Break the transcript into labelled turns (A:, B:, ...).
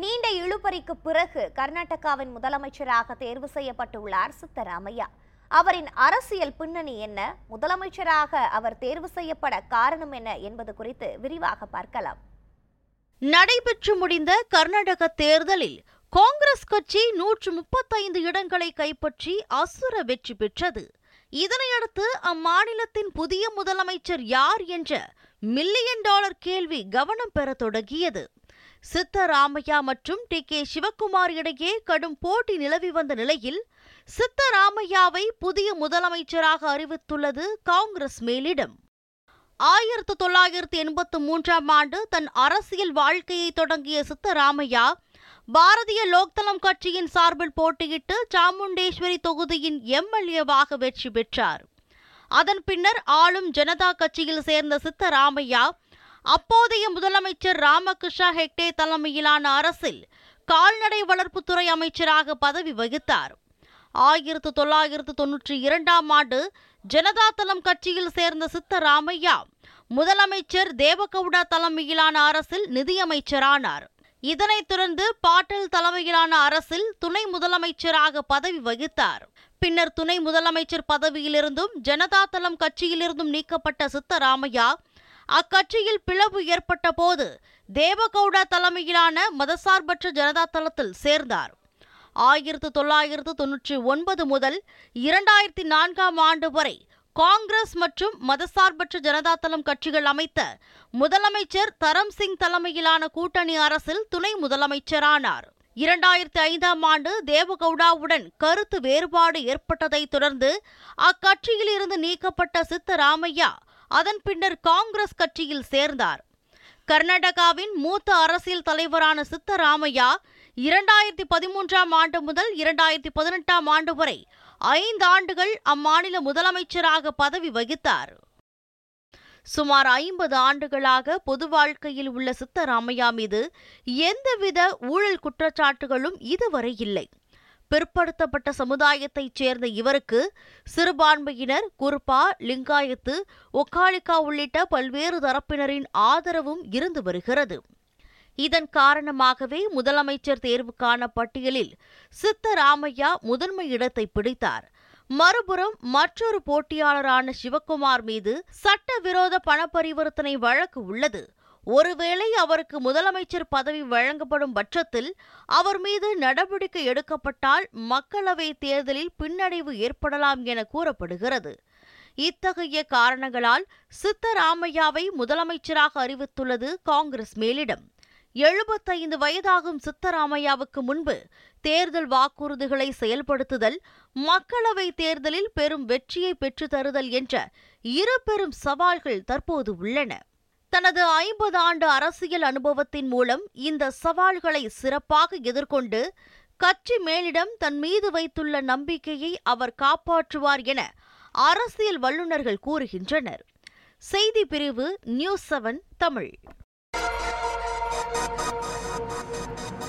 A: நீண்ட இழுபறிக்கு பிறகு கர்நாடகாவின் முதலமைச்சராக தேர்வு செய்யப்பட்டுள்ளார் சித்தராமையா. அவரின் அரசியல் பின்னணி என்ன? முதலமைச்சராக அவர் தேர்வு செய்யப்பட காரணம் என்ன என்பது குறித்து விரிவாக பார்க்கலாம்.
B: நடைபெற்று முடிந்த கர்நாடக தேர்தலில் காங்கிரஸ் கட்சி நூற்று முப்பத்தைந்து இடங்களை கைப்பற்றி அசுர வெற்றி பெற்றது. இதனையடுத்து அம்மாநிலத்தின் புதிய முதலமைச்சர் யார் என்ற மில்லியன் டாலர் கேள்வி கவனம் பெறத் தொடங்கியது. சித்தராமையா மற்றும் டி. கே. சிவக்குமார் இடையே கடும் போட்டி நிலவி வந்த நிலையில் சித்தராமையாவை புதிய முதலமைச்சராக அறிவித்துள்ளது காங்கிரஸ் மேலிடம். ஆயிரத்து தொள்ளாயிரத்து எண்பத்து மூன்றாம் ஆண்டு தன் அரசியல் வாழ்க்கையை தொடங்கிய சித்தராமையா பாரதிய லோக்தளம் கட்சியின் சார்பில் போட்டியிட்டு சாமுண்டேஸ்வரி தொகுதியின் எம்எல்ஏவாக வெற்றி பெற்றார். அதன் பின்னர் ஆளும் ஜனதா கட்சியில் சேர்ந்த சித்தராமையா அப்போதைய முதலமைச்சர் ராமகிருஷ்ணா ஹெக்டே தலைமையிலான அரசில் கால்நடை வளர்ப்புத்துறை அமைச்சராக பதவி வகித்தார். ஆயிரத்து தொள்ளாயிரத்து தொன்னூற்றி இரண்டாம் ஆண்டு ஜனதாதளம் கட்சியில் சேர்ந்த சித்தராமையா முதலமைச்சர் தேவகவுடா தலைமையிலான அரசில் நிதியமைச்சரானார். இதனைத் தொடர்ந்து பாட்டல் தலைமையிலான அரசில் துணை முதலமைச்சராக பதவி வகித்தார். பின்னர் துணை முதலமைச்சர் பதவியிலிருந்தும் ஜனதாதளம் கட்சியிலிருந்தும் நீக்கப்பட்ட சித்தராமையா அக்கட்சியில் பிளவு ஏற்பட்ட போது தேவகவுடா தலைமையிலான மதசார்பற்ற ஜனதா தளத்தில் சேர்ந்தார். ஆயிரத்து தொள்ளாயிரத்து தொன்னூற்றி ஒன்பது முதல் இரண்டாயிரத்தி நான்காம் ஆண்டு வரை காங்கிரஸ் மற்றும் மதசார்பற்ற ஜனதாதளம் கட்சிகள் அமைத்த முதலமைச்சர் தரம் சிங் தலைமையிலான கூட்டணி அரசில் துணை முதலமைச்சரானார். இரண்டாயிரத்தி ஐந்தாம் ஆண்டு தேவகவுடாவுடன் கருத்து வேறுபாடு ஏற்பட்டதை தொடர்ந்து அக்கட்சியில் இருந்து நீக்கப்பட்ட சித்தராமையா அதன் பின்னர் காங்கிரஸ் கட்சியில் சேர்ந்தார். கர்நாடகாவின் மூத்த அரசியல் தலைவரான சித்தராமையா இரண்டாயிரத்தி பதிமூன்றாம் ஆண்டு முதல் இரண்டாயிரத்தி பதினெட்டாம் ஆண்டு வரை ஐந்து ஆண்டுகள் அம்மாநில முதலமைச்சராக பதவி வகித்தார். சுமார் ஐம்பது ஆண்டுகளாக பொது வாழ்க்கையில் உள்ள சித்தராமையா மீது எந்தவித ஊழல் குற்றச்சாட்டுகளும் இதுவரை இல்லை. பிற்படுத்தப்பட்ட சமுதாயத்தைச் சேர்ந்த இவருக்கு சிறுபான்மையினர் குர்பா லிங்காயத்து ஒக்காலிக்கா உள்ளிட்ட பல்வேறு தரப்பினரின் ஆதரவும் இருந்து வருகிறது. இதன் காரணமாகவே முதலமைச்சர் தேர்வுக்கான பட்டியலில் சித்தராமையா முதன்மை இடத்தை பிடித்தார். மறுபுறம் மற்றொரு போட்டியாளரான சிவக்குமார் மீது சட்டவிரோத பண பரிவர்த்தனை வழக்கு உள்ளது. ஒருவேளை அவருக்கு முதலமைச்சர் பதவி வழங்கப்படும் பட்சத்தில் அவர் மீது நடவடிக்கை எடுக்கப்பட்டால் மக்களவை தேர்தலில் பின்னடைவு ஏற்படலாம் என கூறப்படுகிறது. இத்தகைய காரணங்களால் சித்தராமையாவை முதலமைச்சராக அறிவித்துள்ளது காங்கிரஸ் மேலிடம். எழுபத்தைந்து வயதாகும் சித்தராமையாவுக்கு முன்பு தேர்தல் வாக்குறுதிகளை செயல்படுத்துதல் மக்களவை தேர்தலில் பெரும் வெற்றியை பெற்று தருதல் என்ற இரு பெரும் சவால்கள் தற்போது உள்ளன. தனது ஐம்பது ஆண்டு அரசியல் அனுபவத்தின் மூலம் இந்த சவால்களை சிறப்பாக எதிர்கொண்டு கட்சி மேலிடம் தன் மீது வைத்துள்ள நம்பிக்கையை அவர் காப்பாற்றுவார் என அரசியல் வல்லுநர்கள் கூறுகின்றனர். செய்தி பிரிவு நியூஸ் செவன் தமிழ்.